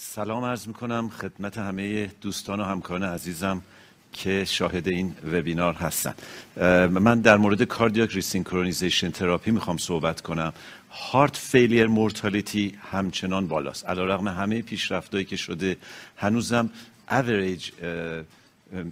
سلام عرض می‌کنم خدمت همه دوستان و همکاران عزیزم که شاهد این وبینار هستن. من در مورد cardiac resynchronization therapy می‌خوام صحبت کنم. heart failure mortality همچنان بالاست. علیرغم همه پیشرفتایی که شده هنوزم average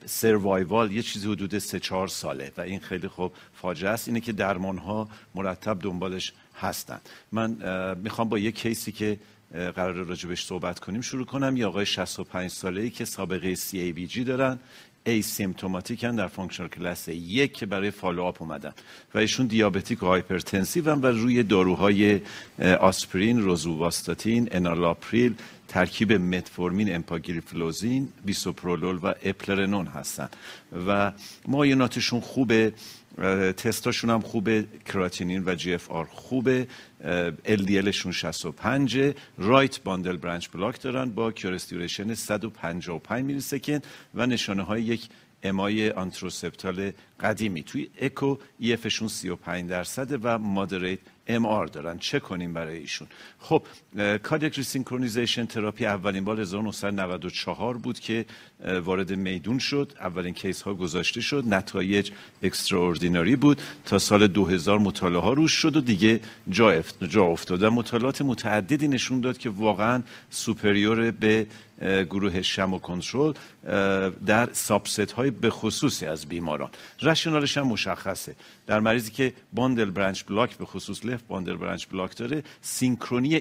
survival یه چیزی حدود سه چهار ساله و این خیلی خوب فاجعه است. اینه که درمان ها مرتب دنبالش هستن. من می‌خوام با یه case ی که قرار راجبش صحبت کنیم. شروع کنم. یه آقای 65 ساله ای که سابقه CABG دارن. asymptomatic ان در functional class یک که برای follow up اومدن. و ایشون diabetic و hypertensive هم و روی داروهای آسپرین، روزوواستاتین، انالاپریل ترکیب متفورمین، امپاگریفلوزین، بیسوپرولول و اپلرنون هستن. و معایناتشون خوبه. تستاشون هم خوبه کراتینین و GFR خوبه LDL شون 65 right bundle branch block دارن با QRS duration 155 millisecond و نشانه های یک MI anteroseptal قدیمی. توی اکو EF شون 35 درصده و moderate MR دارن. چه کنیم برای ایشون؟ خب cardiac resynchronization therapy اولین بار 1994 بود که وارد میدون شد. اولین case ها گذاشته شد. نتایج extraordinary بود. تا سال 2000 مطالعه ها روش شد و دیگه جا, جا افتاد. و مطالعات متعددی نشون داد که واقعا superior به گروه sham و کنترل در subset های به خصوصی از بیماران. rationale ش هم مشخصه. در مریضی که bundle branch block به خصوص left bundle branch block داره synchrony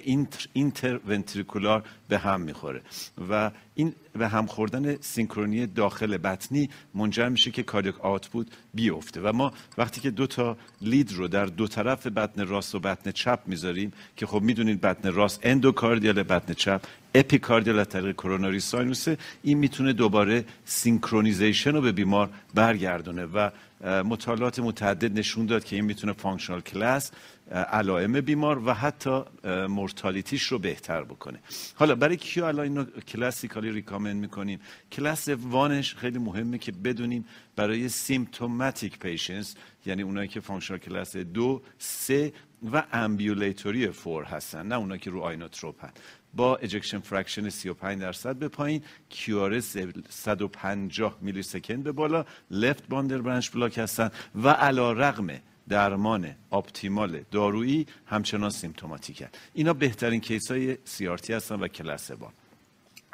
inter, ventricular به هم می‌خوره. و این به هم خوردن synchrony داخل بطنی منجر میشه که cardiac output بیفته. و ما وقتی که دو تا lead رو در دو طرف بطن راست و بطن چپ می‌ذاریم که خب می‌دونید بطن راست endocardial بطن چپ epicardial از طریق coronary sinus ه این می‌تونه دوباره synchronization رو به بیمار برگردونه و مطالعات متعدد نشون داد که این می‌تونه functional class علائم بیمار و حتی mortalityش رو بهتر بکنه. حالا برای کی الان اینو classically recommend می‌کنیم؟ class oneش خیلی مهمه که بدونیم برای symptomatic patients یعنی اونایی که functional class دو سه و ambulatory four هستن نه اونایی که رو inotropeن. با ejection fraction 35 درصد به پایین QRS 150 millisecond به بالا left bundle branch block هستن و علی‌رغم درمان optimal دارویی همچنان symptomaticن اینا بهترین case های CRT هستن و class one.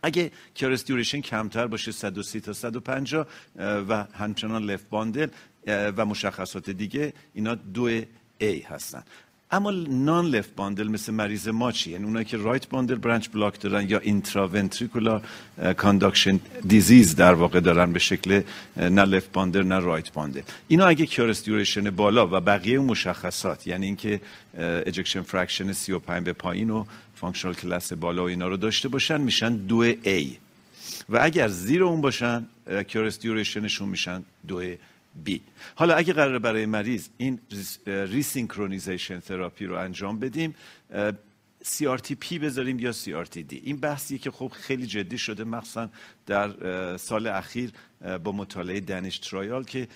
اگه QRS duration کمتر باشه 130 تا 150 و همچنان left bundle و مشخصات دیگه اینا دو A هستن. اما non left bundle مثل مریض ما چی یعنی اونایی که right bundle branch block دارن یا intraventricular conduction disease در واقع دارن به شکل نه left bundle نه right bundle اینا اگه QRS duration بالا و بقیه مشخصات یعنی اینکه ejection fraction 35 به پایین و functional class بالا و اینا رو داشته باشن میشن دو A. و اگر زیر اون باشن QRS durationشون میشن دو B حالا اگه قرار برای مریض این resynchronization therapy رو انجام بدیم CRT-P بذاریم یا CRT-D این بحثیه که خب خیلی جدی شده مخصوصا در سال اخیر با مطالعه DANISH trial که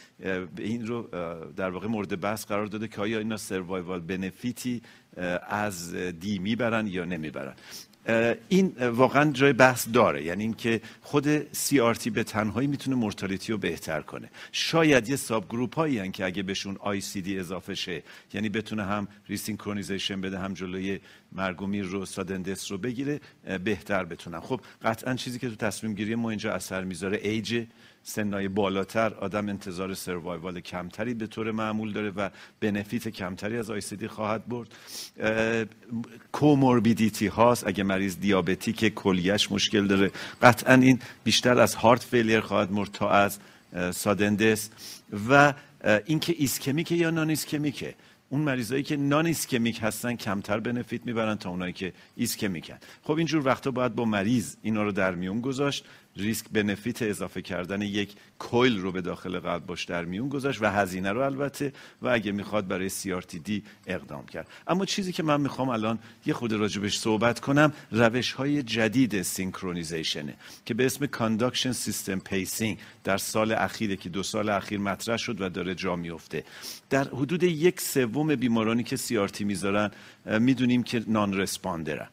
این رو در واقع مورد بحث قرار داده که آیا اینا survival benefitی از D می‌برن یا نمی‌برن. این واقعا جای بحث داره. یعنی اینکه خود CRT به تنهایی می‌تونه mortality رو بهتر کنه. شاید یه subgroup هایی که اگه بهشون ICD اضافه شه یعنی بتونه هم resynchronization بده هم جلوی مرگومیر رو sudden death رو بگیره بهتر بتونن. خب قطعا چیزی که تو تصمیم گیری ما اینجا اثر می‌ذاره ایج سنای بالاتر آدم انتظار survival کمتری به طور معمول داره و benefit کمتری از ICD خواهد برد. comorbidity هاست. اگه مریض diabeticه کلیه‌ش مشکل داره. قطعا این بیشتر از heart failure خواهد مرد تا از sudden death. و اینکه ischemicه یا non-ischemicه اون مریضایی که non-ischemic هستن کمتر benefit می‌برن تا اونایی که ischemicن. خب اینجور وقتا باید با مریض اینا رو در میون گذاشت. risk benefit اضافه کردن یک coil رو به داخل قلب باهاش در میون گذاشت و هزینه رو البته و اگه می‌خواد برای D اقدام کرد. اما چیزی که من می‌خوام الان یه خورده راجبش صحبت کنم روش های جدید synchronizationه که به اسم conduction system pacing در سال اخیره که دو سال اخیر مطرح شد و داره جا میفته. در حدود یک سوم بیمارانی که CRT می‌ذارن می‌دونیم که non-responderن.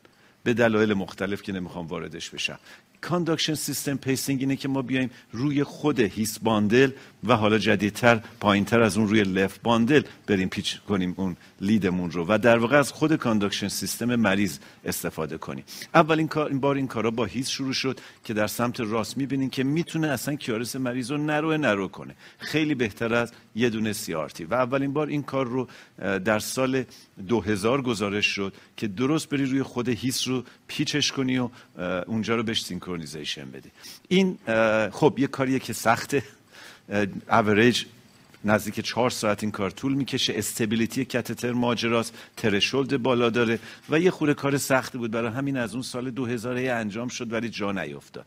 به دلایل مختلف که نمی‌خوام واردش بشم. conduction system pacing اینه که ما بیایم روی خود His bundle و حالا جدیدتر پایینتر از اون روی left bundle بریم pace کنیم اون leadمون رو و در واقع از خود conduction system مریض استفاده کنیم. اولین کار این بار این کارا با His شروع شد که در سمت راست می‌بینین که می‌تونه اصلا QRS مریض رو narrow narrow کنه. خیلی بهتر از یه دونه CRT و اولین بار این کار رو در سال 2000 گزارش شد که درست بری روی خود His رو paceش کنی و اونجا رو بهش synchronization بدی. این خب یه کاریه که سخته. اوریج نزدیک چهار ساعت این کار طول می‌کشه. stability catheter ماجراست. threshold بالا داره. و یه خورده کار سختی بود. برای همین از اون سال 2000 انجام شد ولی جا نیفتاد.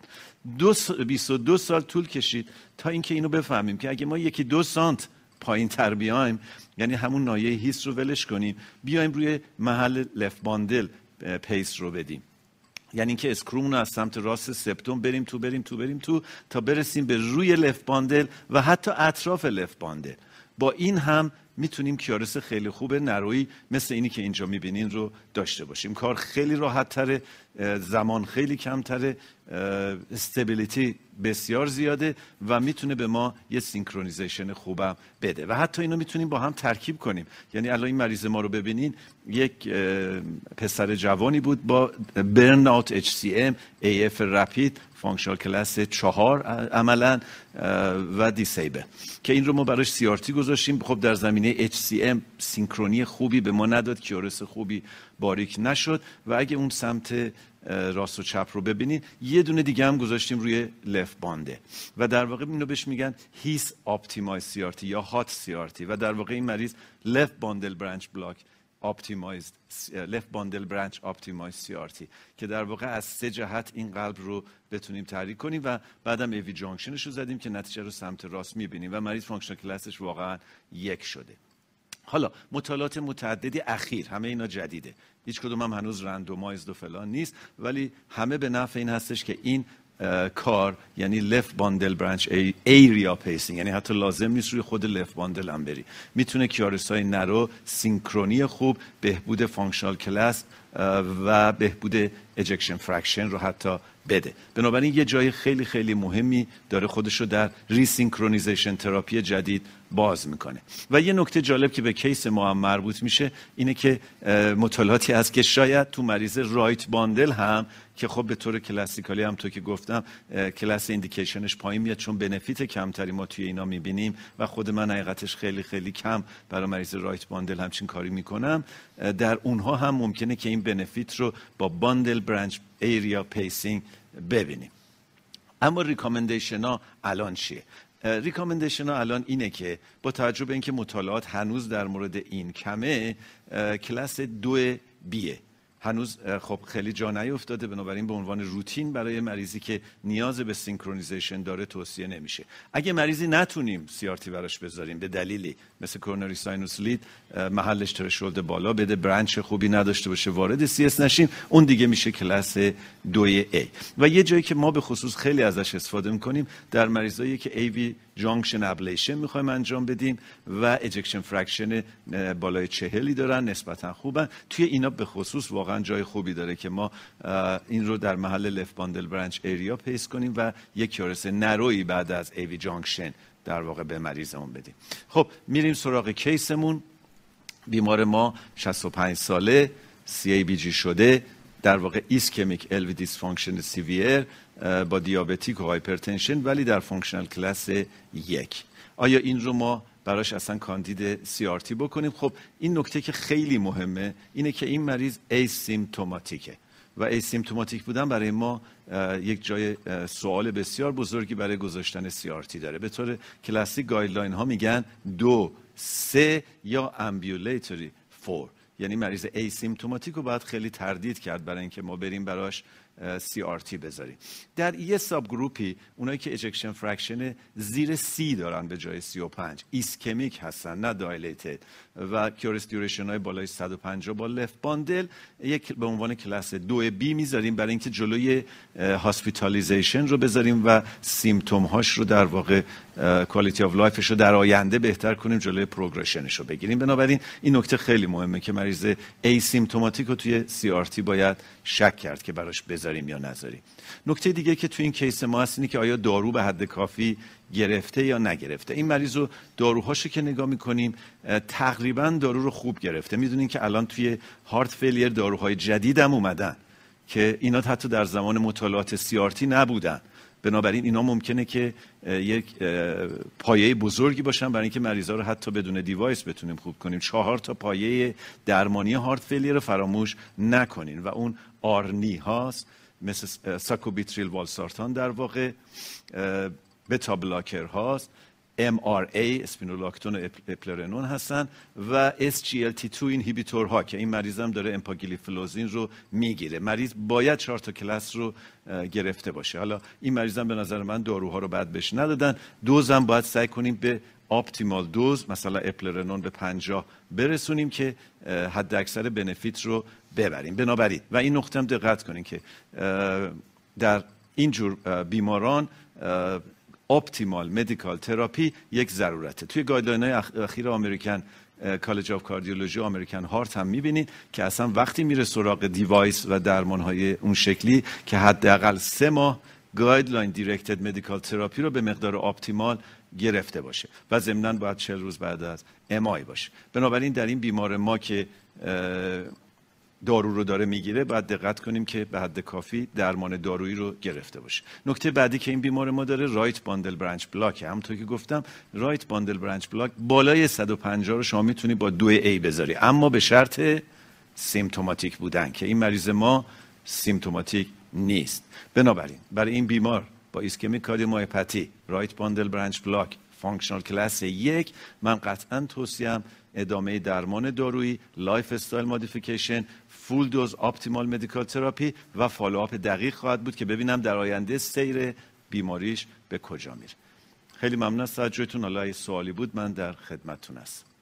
دو 22 سال طول کشید تا اینکه اینو بفهمیم که اگه ما یکی دو سانت پایین تر بیایم یعنی همون ناحیه His رو ولش کنیم بیایم روی محل left bundle pace رو بدیم. یعنی اینکه screwمون از سمت راست septum بریم تو بریم تو بریم تو تا برسیم به روی left bundle و حتی اطراف left bundle با این هم می‌تونیم QRS خیلی خوب narrowی مثل اینی که اینجا می‌بینین رو داشته باشیم. کار خیلی راحت تره زمان خیلی کمتره stability بسیار زیاده و می‌تونه به ما یه synchronization خوبم بده. و حتی اینو می‌تونیم با هم ترکیب کنیم. یعنی الان این مریض ما رو ببینین یک پسر جوانی بود با burned-out HCM, AF rapid functional class چهار عملا و disable که این رو ما براش CRT گذاشتیم. خب در زمینه HCM synchrony خوبی به ما نداد QRS خوبی باریک نشد. و اگه اون سمت راست و چپ رو ببینید یه دونه دیگه هم گذاشتیم روی left bundle و در واقع اینو بهش میگن His optimized CRT یا HOT CRT و در واقع این مریض left bundle branch block optimized left bundle branch optimized CRT که در واقع از سه جهت این قلب رو بتونیم تحریک کنیم و بعدم ایوی جانکشنش رو زدیم که نتیجه رو سمت راست می‌بینیم و مریض functional classش واقعا یک شده. حالا مطالعات متعددی اخیر همه اینا جدیده. هیچ کدوم هم هنوز randomized و فلان نیست ولی همه به نفع این هستش که این کار یعنی left bundle branch area pacing یعنی حتی لازم نیست روی خود left bundle هم بری. می‌تونه QRS های narrow synchrony خوب بهبود functional class و بهبود ejection fraction رو حتی بده. بنابراین یه جای خیلی خیلی مهمی داره خودش رو در resynchronization therapy جدید باز می‌کنه. و یه نکته جالب که به case ما هم مربوط میشه اینه که مطالعاتی هست که شاید تو مریض right bundle هم که خب به طور classically هم تو که گفتم class indication ش پایین میاد چون benefit کمتری ما توی اینا می‌بینیم و خود من حقیقتش خیلی خیلی کم برای مریض right bundle همچین کاری می‌کنم. در اونها هم ممکنه که این benefit رو با bundle branch area pacing ببینیم. اما recommendation ها الان چیه؟ recommendation ها الان اینه که با توجه به اینکه مطالعات هنوز در مورد این کمه کلاس دو B ه. هنوز خب خیلی جا نیفتاده بنابراین به عنوان روتین برای مریضی که نیاز به synchronization داره توصیه نمیشه. اگه مریضی نتونیم CRT براش بذاریم به دلیلی مثل coronary sinus lead محلش threshold بالا بده branch خوبی نداشته باشه وارد CS نشیم اون دیگه میشه کلاس دوی A و یه جایی که ما به خصوص خیلی ازش استفاده می‌کنیم در مریضایی که AV junction ablation می‌خوایم انجام بدیم و ejection fraction بالای چهلی دارن نسبتا خوبن. توی اینا به خصوص واقعا جای خوبی داره که ما این رو در محل left bundle branch area pace کنیم و یک QRS narrow ی بعد از AV junction در واقع به مریضمون بدیم. خب میریم سراغ case مون بیمار ما 65 ساله CABG شده. در واقع ischemic LV dysfunction severe با diabetic و hypertension ولی در functional class یک. آیا این رو ما براش اصلا کاندید CRT بکنیم؟ خب این نکته که خیلی مهمه اینه که این مریض asymptomatic ه و asymptomatic بودن برای ما یک جای سوال بسیار بزرگی برای گذاشتن CRT داره. به طور کلاسیک guideline ها میگن دو سه یا ambulatory four یعنی مریض asymptomatic رو باید خیلی تردید کرد برای اینکه ما بریم براش CRT بذاریم در یه subgroup ی اونایی که ejection fraction زیر سی دارن به جای 35 ischemic هستن نه dilated و QRS duration های بالای 150 با left bundle یک به عنوان کلاس دو B می‌ذاریم برای اینکه جلوی hospitalization رو بذاریم و symptom هاش رو در واقع quality of life ش رو در آینده بهتر کنیم جلوی progression ش رو بگیریم. بنابراین این نکته خیلی مهمه که مریض asymptomatic رو توی CRT باید شک کرد که براش بذاریم. یا نذاریم. نکته دیگه که توی این case ما هست اینه که آیا دارو به حد کافی گرفته یا نگرفته. این مریض رو داروهاشو که نگاه می‌کنیم تقریبا دارو رو خوب گرفته. می‌دونین که الان توی heart failure داروهای جدید هم اومدن که اینا حتی در زمان مطالعات CRT نبودن. بنابراین اینا ممکنه که یک پایه بزرگی باشن برای اینکه مریضا رو حتی بدون device بتونیم خوب کنیم. چهار تا پایه درمانی heart failure رو فراموش نکنین و اون ARNI هاست. مثل sacubitril valsartan در واقع beta blocker هاست. MRA spironolactone و eplerenone هستن و SGLT2 inhibitor ها که این مریض هم داره امپاگلیفلوزین رو می‌گیره. مریض باید چهار تا کلاس رو گرفته باشه. حالا این مریض هم به نظر من داروها رو بد بهش ندادن. دوزم باید سعی کنیم به optimal dose مثلا eplerenone به 50 برسونیم که حد اکثر benefit رو ببریم. بنابراین و این نکته هم دقت کنیم که در اینجور بیماران optimal medical therapy یک ضرورته. توی guideline های اخیر American College of Cardiology American Heart هم می‌بینید که اصلا وقتی میره سراغ device و درمان های اون شکلی که حداقل سه ماه guideline directed medical therapy رو به مقدار optimal گرفته باشه و ضمنا باید چل روز بعد از MI باشه. بنابراین در این بیمار ما که دارو رو داره می‌گیره باید دقت کنیم که به حد کافی درمان دارویی رو گرفته باشه. نکته بعدی که این بیمار ما داره right bundle branch block. همونطور که گفتم right bundle branch block بالای 150 رو شما می‌تونی با دو A بذاری. اما به شرط symptomatic بودن که این مریض ما symptomatic نیست. بنابراین برای این بیمار با ischemic cardiomyopathy right bundle branch block functional class یک من قطعا توصیه‌م ادامه درمان دارویی lifestyle modification full dose optimal medical therapy و follow-up دقیق خواهد بود که ببینم در آینده سیر بیماریش به کجا میره. خیلی ممنون از توجهتون. حالا سوالی بود من در خدمتتون هستم.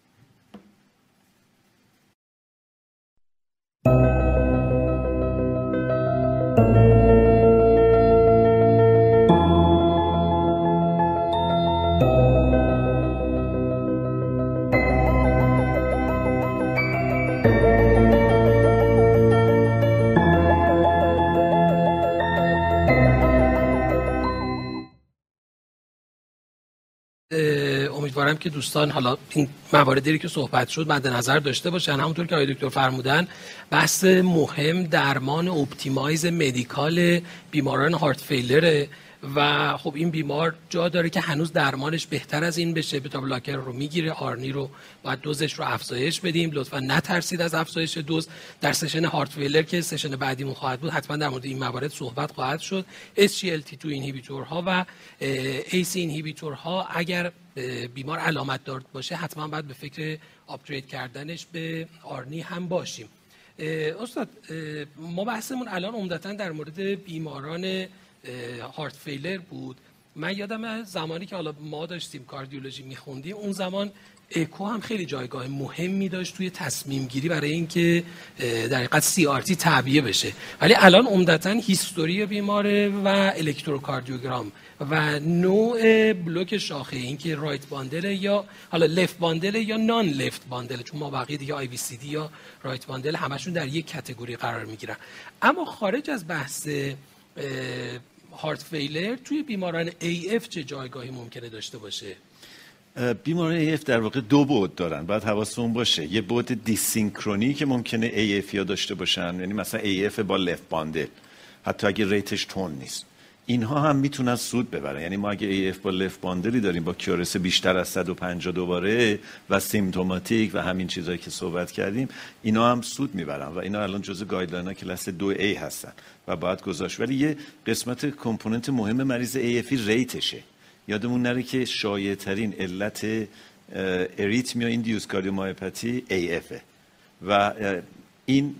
که دوستان حالا این مواردی که صحبت شد مد نظر داشته باشن. همونطور که آقای دکتر فرمودن بحث مهم درمان optimize medical بیماران heart failure ه و خب این بیمار جا داره که هنوز درمانش بهتر از این بشه. beta blocker رو می‌گیره ARNI رو باید دوزش رو افزایش بدیم. لطفا نترسید از افزایش دوز. در session heart failure که session بعدیمون خواهد بود حتما در مورد این موارد صحبت خواهد شد. SGLT2 inhibitor ها و AC اینهیبیتورها اگر بیمار علامت دار باشه حتما باید به فکر آپگرید کردنش به آرنی هم باشیم. استاد ما بحثمون الان عمدتا در مورد بیماران هارت فیلر بود. من یادم زمانی که حالا ما داشتیم کاردیولوژی میخوندیم اون زمان اکو هم خیلی جایگاه مهمی داشت توی تصمیم گیری برای اینکه در حقیقت سی آر تی تعبیه بشه. ولی الان عمدتا هیستوری بیماره و الکتروکاردیوگرام و نوع بلوک شاخه اینکه right bundle یا حالا left bundle یا non left bundle چون ما بقیه دیگه IVCD یا right bundle همشون در یک category قرار می‌گیرن. اما خارج از بحث heart failure توی بیماران AF چه جایگاهی ممکنه داشته باشه؟ بیماران AF در واقع دو بعد دارن. باید حواستون باشه. یه بعد dyssynchrony که ممکنه AF یا داشته باشن یعنی مثلا AF با left bundle حتی اگه ریتش تون نیست. اینها هم می‌تونن سود ببرن. یعنی ما اگه AF با left bundle ی داریم با QRS بیشتر از 150 دوباره و symptomatic و همین چیزهایی که صحبت کردیم اینا هم سود می‌برن و اینا الان جزء guideline ها کلاس 2A هستن و باید گذاشت. ولی یه قسمت component مهم مریض AF ی rate شه. یادمون نره که شایع ترین علت arrhythmia induced cardiomyopathy AF و این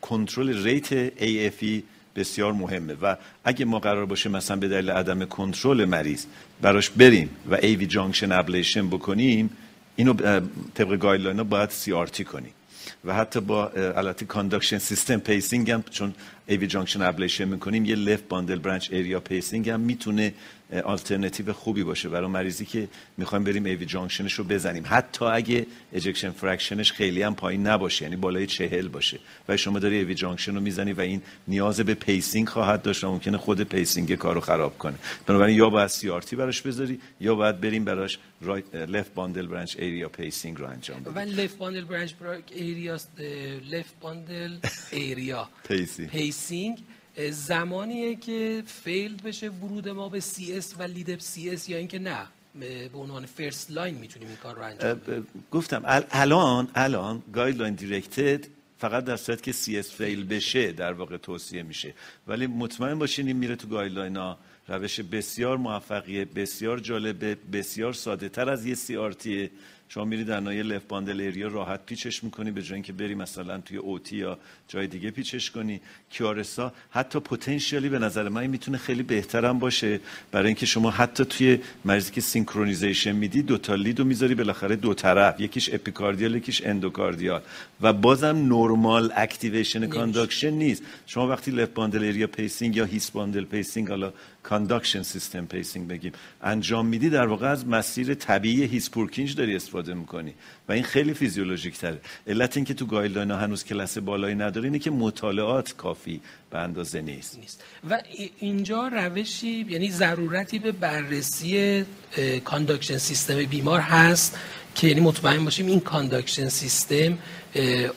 کنترل rate AF ی بسیار مهمه. و اگه ما قرار باشه مثلا به دلیل عدم کنترل مریض براش بریم و AV junction ablation بکنیم اینو طبق guideline باید CRT کنیم. و حتی با البته conduction system pacing هم چون AV junction ablation می‌کنیم یه left bundle branch area pacing هم می‌تونه آلترناتیو خوبی باشه. برای مریضی که می‌خوایم بریم AV junction ش رو بزنیم. حتی اگه ejection fraction ش خیلی هم پایین نباشه یعنی بالای چهل باشه. و شما داری AV junction رو می‌زنی و این نیاز به pacing خواهد داشت و ممکنه خود pacing کار رو خراب کنه. بنابراین یا باید CRT براش بذاری یا باید بریم براش left bundle branch area pacing رو انجام بدیم. و left bundle branch area left bundle area pacing زمانیه که failed بشه ورود ما به CS و lead CS یا اینکه نه به عنوان first line می‌تونیم این کار رو انجام بدیم گفتم الان الان guideline directed فقط در صورت که CS fail بشه در واقع توصیه میشه. ولی مطمئن باشین این میره تو guideline ها. روش بسیار موفقیه بسیار جالبه بسیار ساده تر از یه CRT یه شما میری در نایه left bundle area راحت pace ش می‌کنی به جای اینکه بری مثلا توی OT یا جای دیگه pace ش کنی. QRS ا حتی potentially به نظر من می‌تونه خیلی بهترم باشه. برای اینکه شما حتی توی مریضی که synchronization میدی دو تا lead و می‌ذاری بالاخره دو طرف. یکیش epicardial یکیش endocardial. و بازم normal activation conduction نیست. شما وقتی left bundle area pacing یا His bundle pacing حالا conduction system pacing بگیم. انجام میدی در واقع از مسیر طبیعی His Purkinje داری استفاده می‌کنی. و این خیلی physiologic تره. علت اینکه تو guideline هنوز کلاس بالایی نداره اینه که مطالعات کافی به اندازه نیست. نیست. و اینجا روشی یعنی ضرورتی به بررسی conduction system بیمار هست. که یعنی مطمئن باشیم این conduction system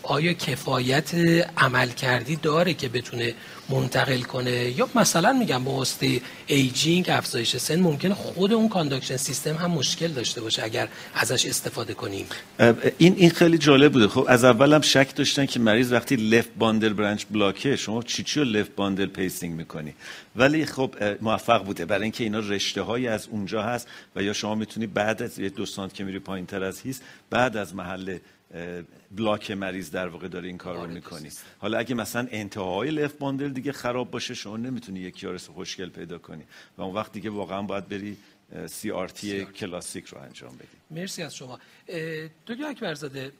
آیا کفایت عمل کردی داره که بتونه منتقل کنه؟ یا مثلا میگم با واسطه aging افزایش سن ممکنه خود اون conduction system هم مشکل داشته باشه اگر ازش استفاده کنیم. این این خیلی جالب بوده. خب از اول هم شک داشتن که مریض وقتی left bundle branch block ه شما چی چی left bundle pacing می‌کنی؟ ولی خب موفق بوده. برای اینکه اینا رشته های از اونجا هست و یا شما می‌تونی بعد از یه دو سانت که میری پایین تر از His ت بعد از محل block مریض در واقع داره این کار رو آره، می‌کنی. حالا اگه مثلا انتهای left bundle دیگه خراب باشه شما نمی‌تونی یه QRS خوشگل پیدا کنی. و اون وقت دیگه واقعا باید بری CRT کلاسیک رو انجام بدیم. مرسی از شما. دکتر اکبرزاده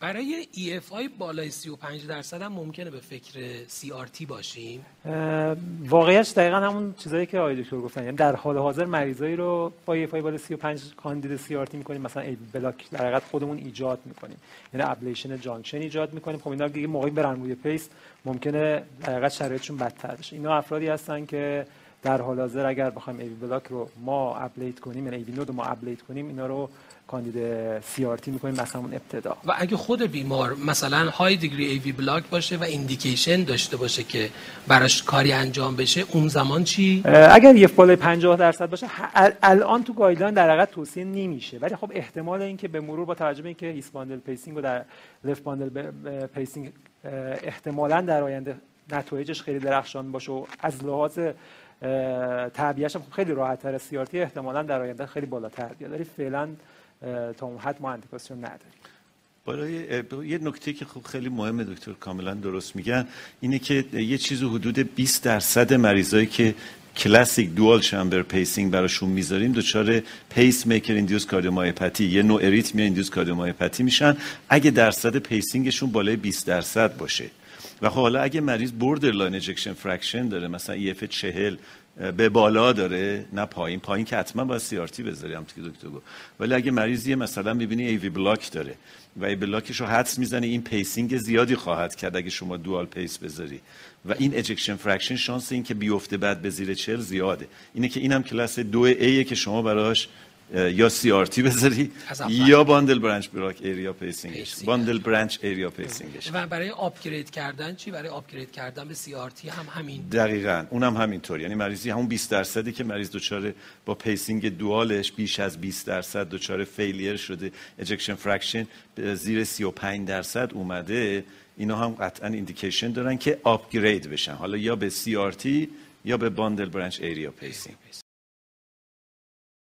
برای EF بالای 35 درصد هم ممکنه به فکر CRT باشیم واقعیت دقیقا همون چیزایی که آقای دکتر گفتن. یعنی در حال حاضر مریضایی رو با EF بالای 35 کاندید CRT می‌کنیم. مثلا AV block در حقیقت خودمون ایجاد می‌کنیم. یعنی ablation junction ایجاد می‌کنیم. خب اینا دیگه موقعی برن روی pace ممکنه در حقیقت شرایطشون بدتر بشه. اینا افرادی هستن که در حال حاضر اگر بخوایم AV block رو ما ablate کنیم یعنی AV node رو ما ablate کنیم اینا رو کاندید CRT می‌کنیم مثلا اون ابتدا. و اگه خود بیمار مثلا های دیگری AV block باشه و indication داشته باشه که براش کاری انجام بشه اون زمان چی؟ اگر یه بالای 50 درصد باشه الان تو guideline در حقیقت توصیه نمیشه. ولی خب احتمال اینکه به مرور با توجه به اینکه His bundle pacing و در left bundle pacing احتمالاً در آینده نتایجش خیلی درخشان باشه و از لحاظ تعبیهش خیلی راحت تر CRT احتمالا در آینده خیلی بالاتر. بیاد ولی فعلا تا اون حد ما اندیکاسیون نداریم. برای یه نکته که خب خیلی مهمه دکتر کاملا درست میگن اینه که یه چیز حدود 20 درصد مریضایی که کلاسیک dual chamber pacing براشون می‌ذاریم دچار pacemaker induced cardiomyopathy یه نوع arrhythmia induced cardiomyopathy میشن. اگه درصد pacing شون بالای 20 درصد باشه. و خب حالا اگه مریض line ejection fraction داره مثلا EF 40 به بالا داره نه پایین. پایین که حتما باید CRT بذاری هم که دکتر گفت. ولی اگه مریض یه مثلا می‌بینی AV block داره و AV block ش رو حدس می‌زنه این pacing زیادی خواهد کرد اگه شما dual pace بذاری. و این ejection fraction شانس این که بیفته بعد به زیر 40 زیاده. اینه که اینم کلاس دو A که شما براش یا CRT بذاری یا bundle branch block area pacing ش bundle branch area pacing ش و برای upgrade کردن چی؟ برای upgrade کردن به CRT هم همین. دقیقاً. اونم همینطور. یعنی مریضی همون 20 درصدی که مریض دچار با pacing dual ش بیش از 20 درصد دچار failure شده ejection fraction زیر 35 درصد اومده. اینا هم قطعا indication دارن که upgrade بشن. حالا یا به CRT یا به bundle branch area pacing